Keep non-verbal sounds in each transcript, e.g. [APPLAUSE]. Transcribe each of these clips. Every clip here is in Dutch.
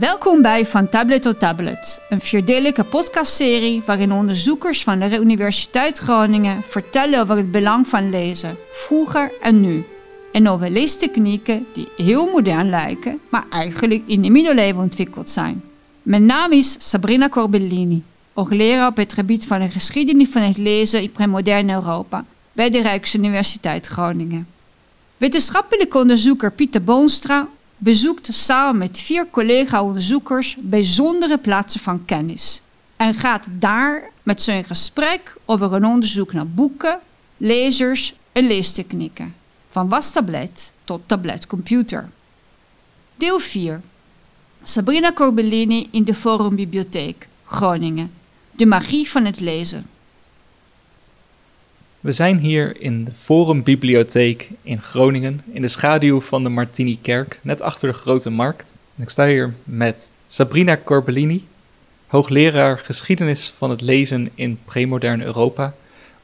Welkom bij Van Tablet tot Tablet, een vierdelige podcastserie waarin onderzoekers van de Universiteit Groningen vertellen over het belang van lezen, vroeger en nu. En over leestechnieken die heel modern lijken, maar eigenlijk in de middeleeuwen ontwikkeld zijn. Mijn naam is Sabrina Corbellini, hoogleraar op het gebied van de geschiedenis van het lezen in premoderne Europa bij de Rijksuniversiteit Groningen. Wetenschappelijk onderzoeker Pieter Boonstra bezoekt samen met vier collega-onderzoekers bijzondere plaatsen van kennis en gaat daar met ze in gesprek over een onderzoek naar boeken, lezers en leestechnieken, van wastablet tot tabletcomputer. Deel 4. Sabrina Corbellini in de Forum Bibliotheek, Groningen. De magie van het lezen. We zijn hier in de Forum Bibliotheek in Groningen, in de schaduw van de Martini-kerk, net achter de Grote Markt. Ik sta hier met Sabrina Corbellini, hoogleraar geschiedenis van het lezen in premodern Europa,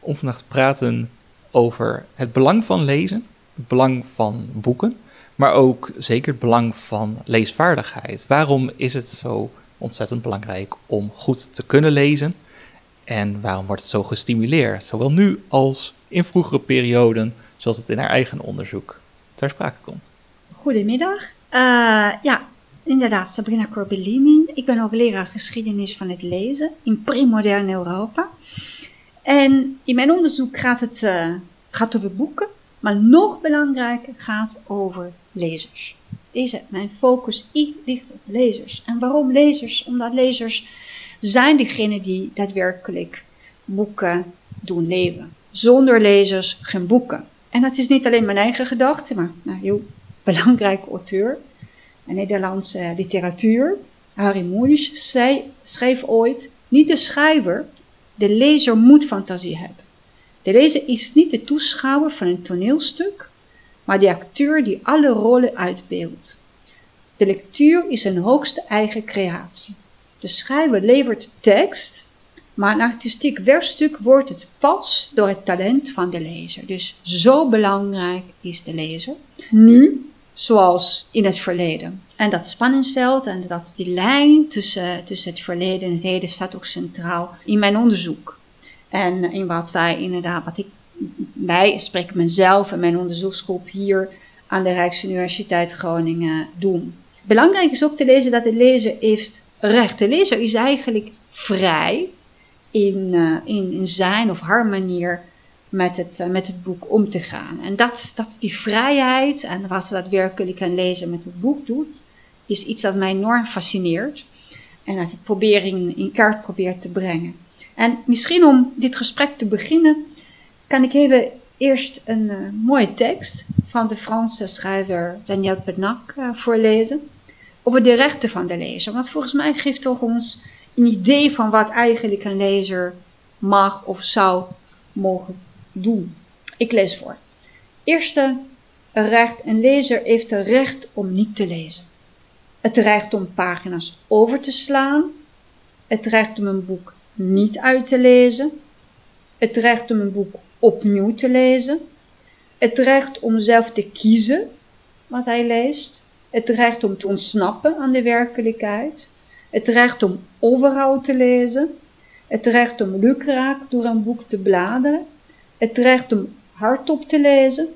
om vandaag te praten over het belang van lezen, het belang van boeken, maar ook zeker het belang van leesvaardigheid. Waarom is het zo ontzettend belangrijk om goed te kunnen lezen? En waarom wordt het zo gestimuleerd, zowel nu als in vroegere perioden, zoals het in haar eigen onderzoek ter sprake komt? Goedemiddag. Uh, ja, inderdaad, Sabrina Corbellini. Ik ben ook leraar geschiedenis van het lezen in premodern Europa. En in mijn onderzoek gaat het uh, gaat over boeken, maar nog belangrijker gaat over lezers. Deze, mijn focus ligt op lezers. En waarom lezers? Omdat lezers zijn diegenen die daadwerkelijk boeken doen leven. Zonder lezers geen boeken. En dat is niet alleen mijn eigen gedachte, maar een heel belangrijke auteur. Een Nederlandse literatuur, Harry Mulisch, zij schreef ooit: Niet de schrijver, de lezer moet fantasie hebben. De lezer is niet de toeschouwer van een toneelstuk, maar de acteur die alle rollen uitbeeldt. De lectuur is een hoogste eigen creatie. De schrijver levert tekst, maar een artistiek werkstuk wordt het pas door het talent van de lezer. Dus zo belangrijk is de lezer. Nu, zoals in het verleden. En dat spanningsveld en dat, die lijn tussen, tussen het verleden en het heden staat ook centraal in mijn onderzoek. En in wat wij inderdaad, wat ik, wij, spreek mezelf en mijn onderzoeksgroep hier aan de Rijksuniversiteit Groningen doen. Belangrijk is ook te lezen dat de lezer heeft recht. De lezer is eigenlijk vrij in, uh, in, in, zijn of haar manier met het, uh, met het boek om te gaan. En dat, dat die vrijheid en wat daadwerkelijk een lezer met het boek doet, is iets dat mij enorm fascineert. En dat ik probeer in, kaart probeer te brengen. En misschien om dit gesprek te beginnen, kan ik even eerst een uh, mooie tekst van de Franse schrijver Daniel Penac voorlezen over de rechten van de lezer. Want volgens mij geeft toch ons een idee van wat eigenlijk een lezer mag of zou mogen doen. Ik lees voor. Eerste recht, een lezer heeft het recht om niet te lezen. Het recht om pagina's over te slaan. Het recht om een boek niet uit te lezen. Het recht om een boek opnieuw te lezen. Het recht om zelf te kiezen wat hij leest het recht om te ontsnappen aan de werkelijkheid, het recht om overal te lezen, het recht om lukraak door een boek te bladeren, het recht om hardop te lezen,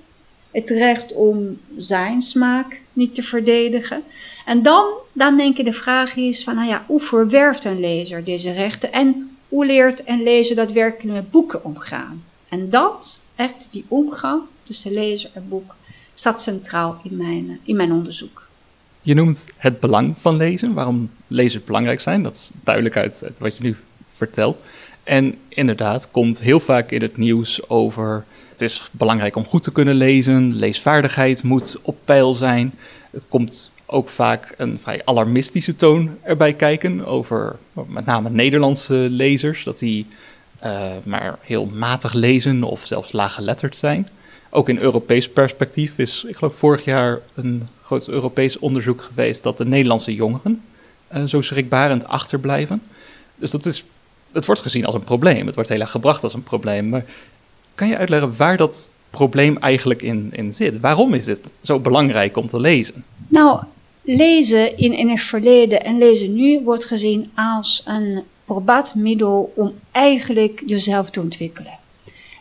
het recht om zijn smaak niet te verdedigen. En dan, dan denk ik de vraag is van, nou ja, hoe verwerft een lezer deze rechten en hoe leert een lezer daadwerkelijk met boeken omgaan? En dat, echt die omgang tussen lezer en boek, staat centraal in mijn, in mijn onderzoek. Je noemt het belang van lezen, waarom lezers belangrijk zijn. Dat is duidelijk uit, wat je nu vertelt. En inderdaad, komt heel vaak in het nieuws over. Het is belangrijk om goed te kunnen lezen. Leesvaardigheid moet op peil zijn. Het komt ook vaak een vrij alarmistische toon erbij kijken. Over met name Nederlandse lezers. Dat die uh, maar heel matig lezen of zelfs laaggeletterd zijn. Ook in Europees perspectief is, ik geloof, vorig jaar een groot Europees onderzoek geweest dat de Nederlandse jongeren uh, zo schrikbarend achterblijven. Dus dat is, het wordt gezien als een probleem. Het wordt heel erg gebracht als een probleem. Maar kan je uitleggen waar dat probleem eigenlijk in, in zit? Waarom is het zo belangrijk om te lezen? Nou, lezen in, in het verleden en lezen nu wordt gezien als een probaat middel om eigenlijk jezelf te ontwikkelen.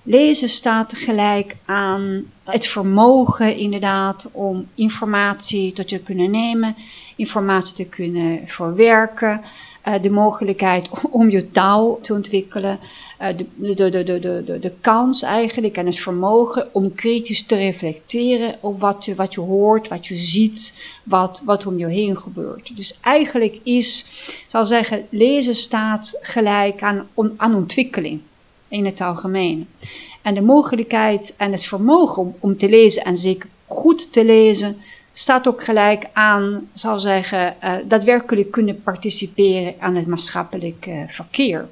Lezen staat gelijk aan het vermogen inderdaad om informatie tot je kunnen nemen, informatie te kunnen verwerken, uh, de mogelijkheid [LAUGHS] om je taal te ontwikkelen, uh, de, de, de, de, de, de kans eigenlijk en het vermogen om kritisch te reflecteren op wat je, wat je hoort, wat je ziet, wat, wat om je heen gebeurt. Dus eigenlijk is, zal zeggen, lezen staat gelijk aan, aan ontwikkeling in het algemeen. En de mogelijkheid en het vermogen om, om te lezen en zeker goed te lezen, staat ook gelijk aan, zal zeggen, uh, daadwerkelijk kunnen participeren aan het maatschappelijk uh, verkeer.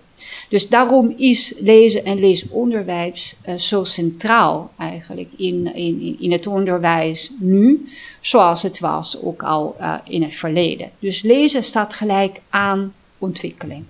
Dus daarom is lezen en leesonderwijs uh, zo centraal eigenlijk in, in, in het onderwijs nu, zoals het was ook al in het verleden. Dus lezen staat gelijk aan ontwikkeling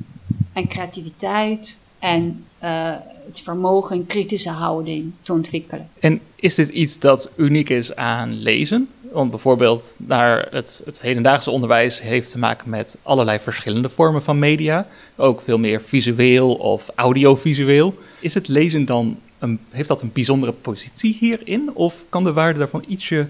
en creativiteit en het vermogen een kritische houding te ontwikkelen. En is dit iets dat uniek is aan lezen? Want bijvoorbeeld naar het, het hedendaagse onderwijs heeft te maken met allerlei verschillende vormen van media. Ook veel meer visueel of audiovisueel. Is het lezen dan, een, heeft dat een bijzondere positie hierin? Of kan de waarde daarvan ietsje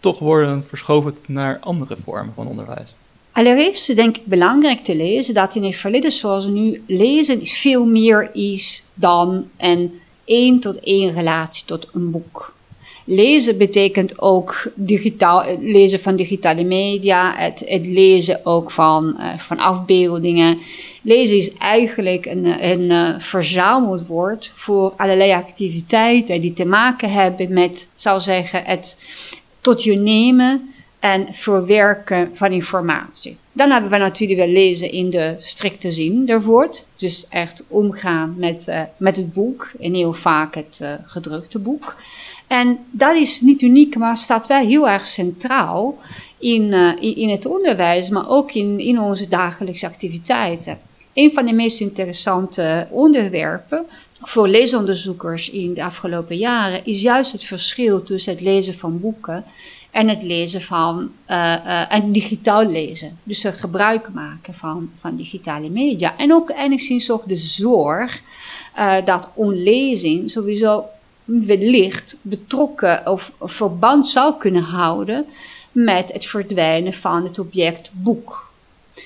toch worden verschoven naar andere vormen van onderwijs? Allereerst denk ik belangrijk te lezen dat in het verleden zoals nu lezen veel meer is dan een één tot één relatie tot een boek. Lezen betekent ook digitaal, lezen van digitale media, het, het lezen ook van, uh, van afbeeldingen. Lezen is eigenlijk een, een uh, verzamelwoord voor allerlei activiteiten die te maken hebben met, zou zeggen, het tot je nemen en verwerken van informatie. Dan hebben we natuurlijk wel lezen in de strikte zin der woord. Dus echt omgaan met, uh, met het boek en heel vaak het uh, gedrukte boek. En dat is niet uniek, maar staat wel heel erg centraal in, uh, in, in, het onderwijs, maar ook in, in onze dagelijkse activiteiten. Een van de meest interessante onderwerpen voor leesonderzoekers in de afgelopen jaren is juist het verschil tussen het lezen van boeken en het lezen van, uh, uh, en digitaal lezen. Dus er gebruik maken van, van digitale media. En ook enigszins ook de zorg uh, dat onlezing sowieso wellicht betrokken of, verband zou kunnen houden met het verdwijnen van het object boek.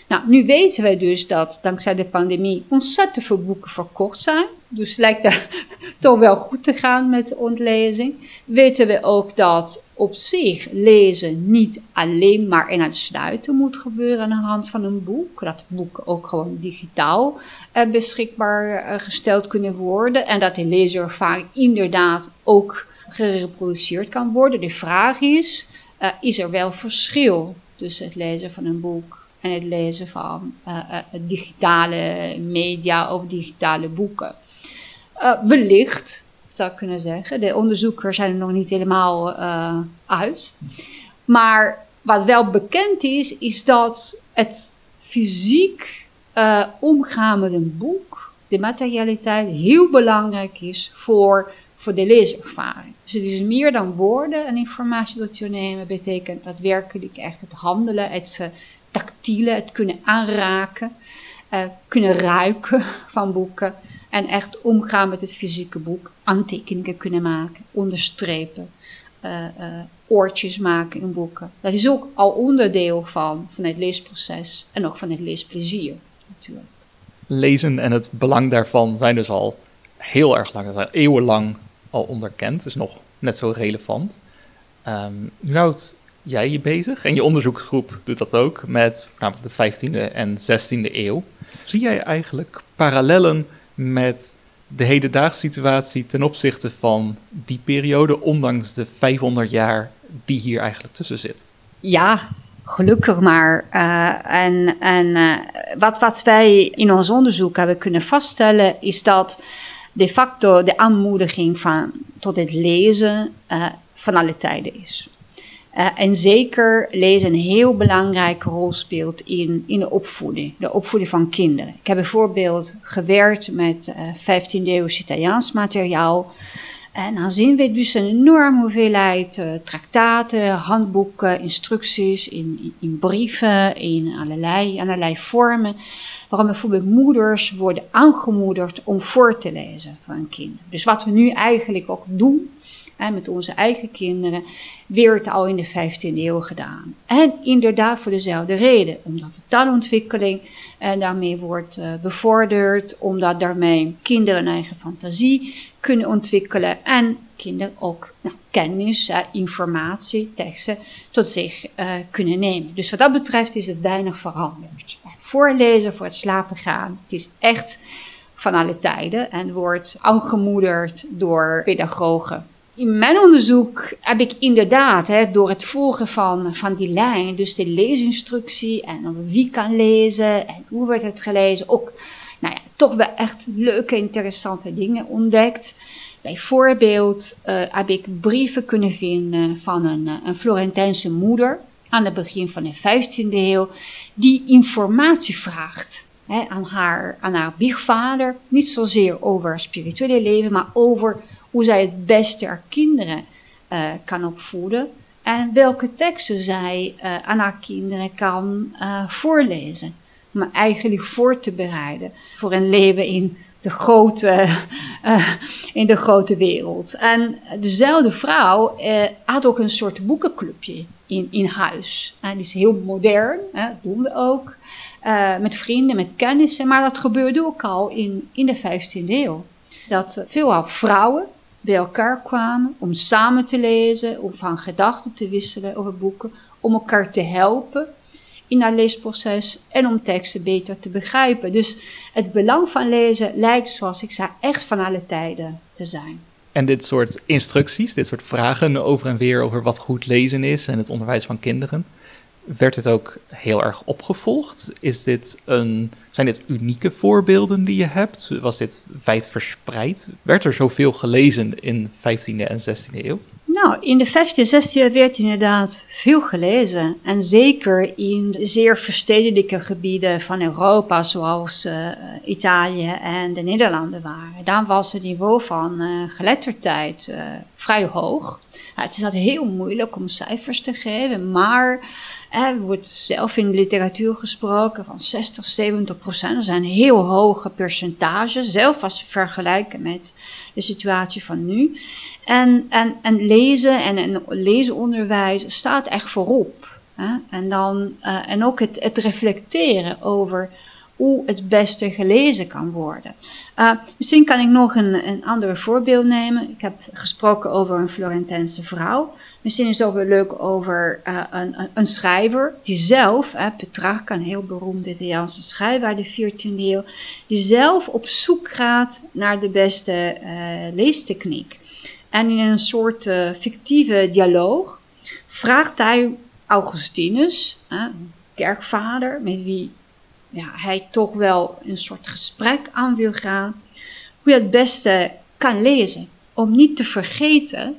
Nou, nu weten wij dus dat dankzij de pandemie ontzettend veel boeken verkocht zijn. Dus lijkt het [LAUGHS] toch wel goed te gaan met de ontlezing. Weten we ook dat op zich lezen niet alleen maar in het sluiten moet gebeuren aan de hand van een boek. Dat boeken ook gewoon digitaal uh, beschikbaar uh, gesteld kunnen worden. En dat de leeservaring inderdaad ook gereproduceerd kan worden. De vraag is, uh, is er wel verschil tussen het lezen van een boek en het lezen van uh, digitale media of digitale boeken. Uh, wellicht, zou ik kunnen zeggen. De onderzoekers zijn er nog niet helemaal uit. Maar wat wel bekend is, is dat het fysiek omgaan met een boek, de materialiteit, heel belangrijk is voor, voor de leeservaring. Dus het is meer dan woorden en informatie tot je nemen, betekent daadwerkelijk echt het handelen, het tactiele, het kunnen aanraken, kunnen ruiken van boeken. En echt omgaan met het fysieke boek, aantekeningen kunnen maken, onderstrepen, uh, uh, oortjes maken in boeken. Dat is ook al onderdeel van, van het leesproces en ook van het leesplezier natuurlijk. Lezen en het belang daarvan zijn dus al heel erg lang, zijn eeuwenlang al onderkend, dus nog net zo relevant. Um, nu houdt jij je bezig en je onderzoeksgroep doet dat ook met de 15e en 16e eeuw. Zie jij eigenlijk parallellen met de hedendaagse situatie ten opzichte van die periode, ondanks de 500 jaar die hier eigenlijk tussen zit? Ja, gelukkig maar. Uh, en en uh, wat, wat wij in ons onderzoek hebben kunnen vaststellen, is dat de facto de aanmoediging van, tot het lezen uh, van alle tijden is. Uh, en zeker lezen een heel belangrijke rol speelt in, in de opvoeding, de opvoeding van kinderen. Ik heb bijvoorbeeld gewerkt met uh, 15e eeuws Italiaans materiaal. En dan zien we dus een enorme hoeveelheid uh, traktaten, handboeken, instructies, in, in, brieven, in allerlei, allerlei vormen. Waarom bijvoorbeeld moeders worden aangemoedigd om voor te lezen van een kind. Dus wat we nu eigenlijk ook doen, met onze eigen kinderen, werd al in de 15e eeuw gedaan. En inderdaad voor dezelfde reden, omdat de taalontwikkeling en daarmee wordt uh, bevorderd, omdat daarmee kinderen een eigen fantasie kunnen ontwikkelen en kinderen ook nou, kennis, informatie, teksten tot zich uh, kunnen nemen. Dus wat dat betreft is het weinig veranderd. Voorlezen voor het slapen gaan, het is echt van alle tijden en wordt aangemoedigd door pedagogen in mijn onderzoek heb ik inderdaad, hè, door het volgen van, van die lijn, dus de leesinstructie en wie kan lezen en hoe wordt het gelezen, ook nou ja, toch wel echt leuke, interessante dingen ontdekt. Bijvoorbeeld uh, heb ik brieven kunnen vinden van een, eh, een Florentijnse moeder aan het begin van de 15e eeuw, die informatie vraagt hè, aan, haar, aan haar biegvader. Niet zozeer over spirituele leven, maar over hoe zij het beste haar kinderen uh, kan opvoeden en welke teksten zij uh, aan haar kinderen kan uh, voorlezen. Om eigenlijk voor te bereiden voor een leven in de grote, [LAUGHS] in de grote wereld. En dezelfde vrouw had ook een soort boekenclubje in, in huis. En die is heel modern, dat doen we ook. met vrienden, met kennissen, maar dat gebeurde ook al in, in de 15e eeuw. Dat veelal vrouwen bij elkaar kwamen om samen te lezen, om van gedachten te wisselen over boeken, om elkaar te helpen in haar leesproces en om teksten beter te begrijpen. Dus het belang van lezen lijkt, zoals ik zei, echt van alle tijden te zijn. En dit soort instructies, dit soort vragen over en weer over wat goed lezen is en het onderwijs van kinderen, werd het ook heel erg opgevolgd? Is dit een, zijn dit unieke voorbeelden die je hebt? Was dit wijdverspreid? Werd er zoveel gelezen in 15e en 16e eeuw? Nou, in de 15e en 16e eeuw werd inderdaad veel gelezen. En zeker in zeer verstedelijke gebieden van Europa, zoals uh, Italië en de Nederlanden waren. Daar was het niveau van uh, geletterdheid uh, vrij hoog. het is altijd heel moeilijk om cijfers te geven, maar er wordt zelf in de literatuur gesproken van 60, 70 procent. Dat zijn heel hoge percentages, zelf als we vergelijken met de situatie van nu. En, en, en lezen en, en lezenonderwijs staat echt voorop. Hè? En, dan, uh, en ook het, het reflecteren over hoe het beste gelezen kan worden. Uh, misschien kan ik nog een, een ander voorbeeld nemen. Ik heb gesproken over een Florentijnse vrouw. Misschien is het ook wel leuk over uh, een, een, schrijver die zelf, uh, Petrarca, een heel beroemde Italiaanse schrijver uit de 14e eeuw, die zelf op zoek gaat naar de beste uh, leestechniek. En in een soort fictieve dialoog vraagt hij Augustinus, kerkvader, met wie ja, hij toch wel een soort gesprek aan wil gaan, hoe je het beste kan lezen. Om niet te vergeten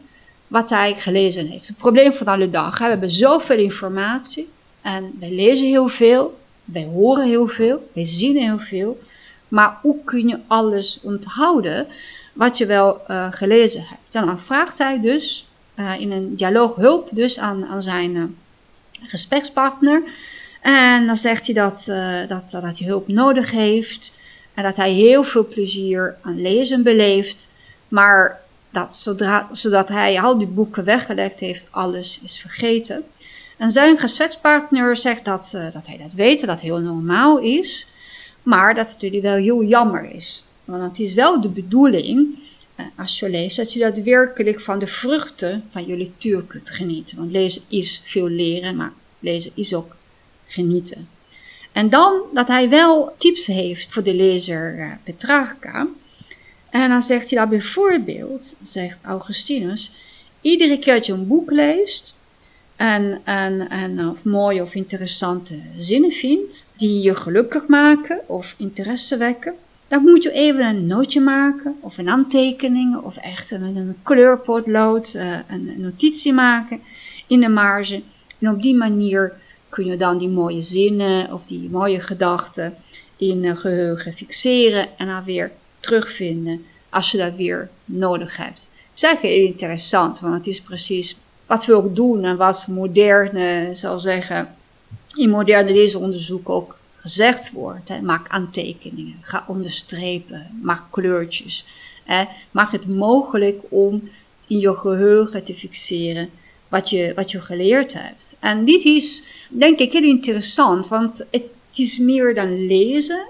wat hij gelezen heeft. Het probleem van alle dag. We hebben zoveel informatie en wij lezen heel veel, wij horen heel veel, wij zien heel veel. Maar hoe kun je alles onthouden wat je wel uh, gelezen hebt? En dan vraagt hij dus uh, in een dialoog hulp dus aan, aan zijn uh, gesprekspartner. En dan zegt hij dat, dat, dat hij hulp nodig heeft en dat hij heel veel plezier aan lezen beleeft. Maar dat zodra, zodat hij al die boeken weggelegd heeft, alles is vergeten. En zijn gesprekspartner zegt dat, uh, dat hij dat weet, dat heel normaal is, maar dat het natuurlijk wel heel jammer is. Want het is wel de bedoeling, uh, als je leest, dat je daadwerkelijk van de vruchten van je lectuur kunt genieten. Want lezen is veel leren, maar lezen is ook genieten. En dan dat hij wel tips heeft voor de lezer uh, Petrarca. En dan zegt hij dat bijvoorbeeld, zegt Augustinus, iedere keer dat je een boek leest en, en, en of mooie of interessante zinnen vindt, die je gelukkig maken of interesse wekken, dan moet je even een nootje maken of een aantekening of echt met een kleurpotlood uh, een notitie maken in de marge. En op die manier kun je dan die mooie zinnen of die mooie gedachten in geheugen fixeren en dan weer terugvinden als je dat weer nodig hebt. is eigenlijk heel interessant, want het is precies wat we ook doen en wat moderne, zal zeggen, in moderne leesonderzoek ook gezegd wordt. Maak aantekeningen, ga onderstrepen, maak kleurtjes. Hè. Maak het mogelijk om in je geheugen te fixeren wat je, wat je geleerd hebt. En dit is, denk ik, heel interessant, want het is meer dan lezen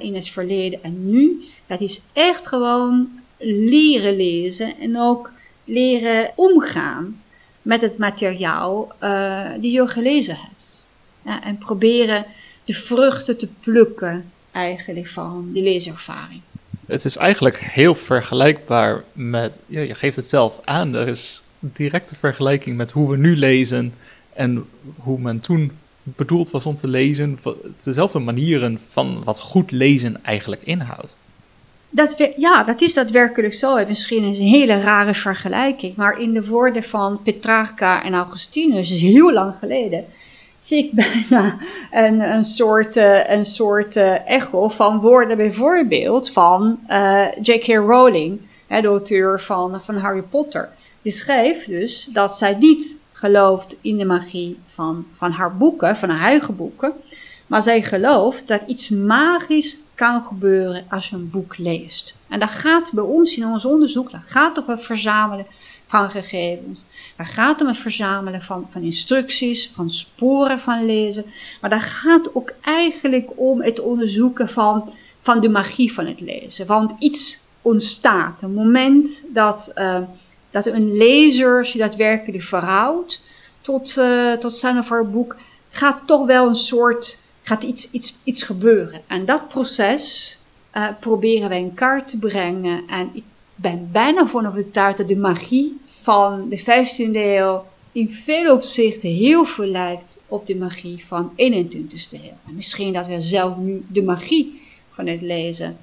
in het verleden en nu. Dat is echt gewoon leren lezen en ook leren omgaan met het materiaal uh, die je gelezen hebt. Ja, en proberen de vruchten te plukken eigenlijk van die leeservaring. Het is eigenlijk heel vergelijkbaar met, je geeft het zelf aan, er is directe vergelijking met hoe we nu lezen en hoe men toen bedoeld was om te lezen. Dezelfde manieren van wat goed lezen eigenlijk inhoudt. Dat, ja, dat is daadwerkelijk zo. Misschien is een hele rare vergelijking, maar in de woorden van Petrarca en Augustinus, is heel lang geleden, zie ik [LAUGHS] bijna een, een soort, uh, een soort uh, echo van woorden bijvoorbeeld van uh, J.K. Rowling, hè, de auteur van, van Harry Potter. Die schreef dus dat zij niet gelooft in de magie van, van haar boeken, van haar eigen boeken, maar zij gelooft dat iets magisch kan gebeuren als je een boek leest. En dat gaat bij ons in ons onderzoek, dat gaat om het verzamelen van gegevens. Dat gaat om het verzamelen van, van instructies, van sporen van lezen. Maar dat gaat ook eigenlijk om het onderzoeken van, van de magie van het lezen. Want iets ontstaat. Een moment dat, uh, dat een lezer zich daadwerkelijk verhoudt tot, uh, tot zijn of haar boek, gaat toch wel een soort gaat iets, iets, iets gebeuren. En dat proces uh, proberen wij in kaart te brengen. En ik ben bijna van overtuigd dat de magie van de 15e eeuw in veel opzichten heel veel lijkt op de magie van 21e eeuw. En misschien dat we zelf nu de magie van het lezen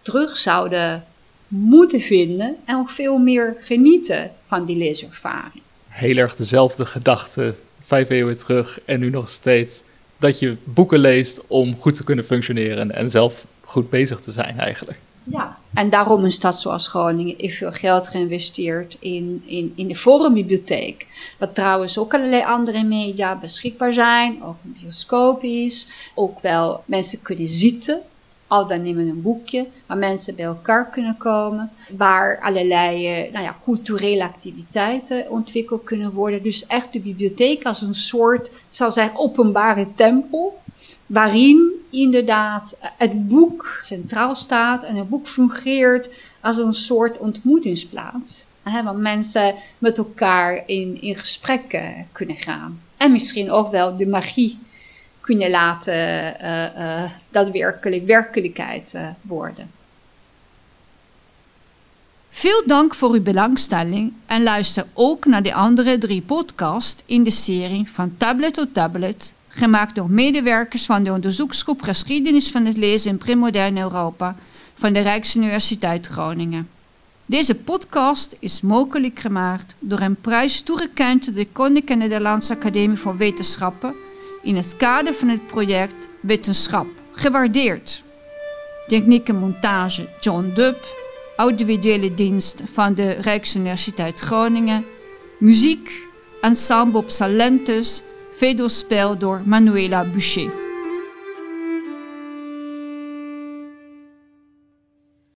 terug zouden moeten vinden en ook veel meer genieten van die leeservaring. Heel erg dezelfde gedachte, vijf eeuwen terug en nu nog steeds dat je boeken leest om goed te kunnen functioneren en zelf goed bezig te zijn eigenlijk. Ja, en daarom een stad zoals Groningen heeft veel geld geïnvesteerd in, in, in de Forumbibliotheek. Wat trouwens ook allerlei andere media beschikbaar zijn, ook een bioscoop is. Ook wel mensen kunnen zitten al dan nemen een boekje, waar mensen bij elkaar kunnen komen, waar allerlei uh, nou ja, culturele activiteiten ontwikkeld kunnen worden. Dus echt de bibliotheek als een soort, zal zeggen, openbare tempel, waarin inderdaad het boek centraal staat en het boek fungeert als een soort ontmoetingsplaats. Hè, waar mensen met elkaar in, in gesprek kunnen gaan. En misschien ook wel de magie kunnen laten uh, uh, daadwerkelijk werkelijkheid uh, worden. Veel dank voor uw belangstelling en luister ook naar de andere drie podcasts in de serie Van Tablet tot Tablet, gemaakt door medewerkers van de onderzoeksgroep Geschiedenis van het Lezen in Premodern Europa van de Rijksuniversiteit Groningen. Deze podcast is mogelijk gemaakt door een prijs toegekend door de Koninklijke Nederlandse Academie voor Wetenschappen in het kader van het project Wetenschap, gewaardeerd. Techniek montage John Dubb, audiovisuele dienst van de Rijksuniversiteit Groningen, muziek ensemble op Salentus, vedospel door Manuela Boucher.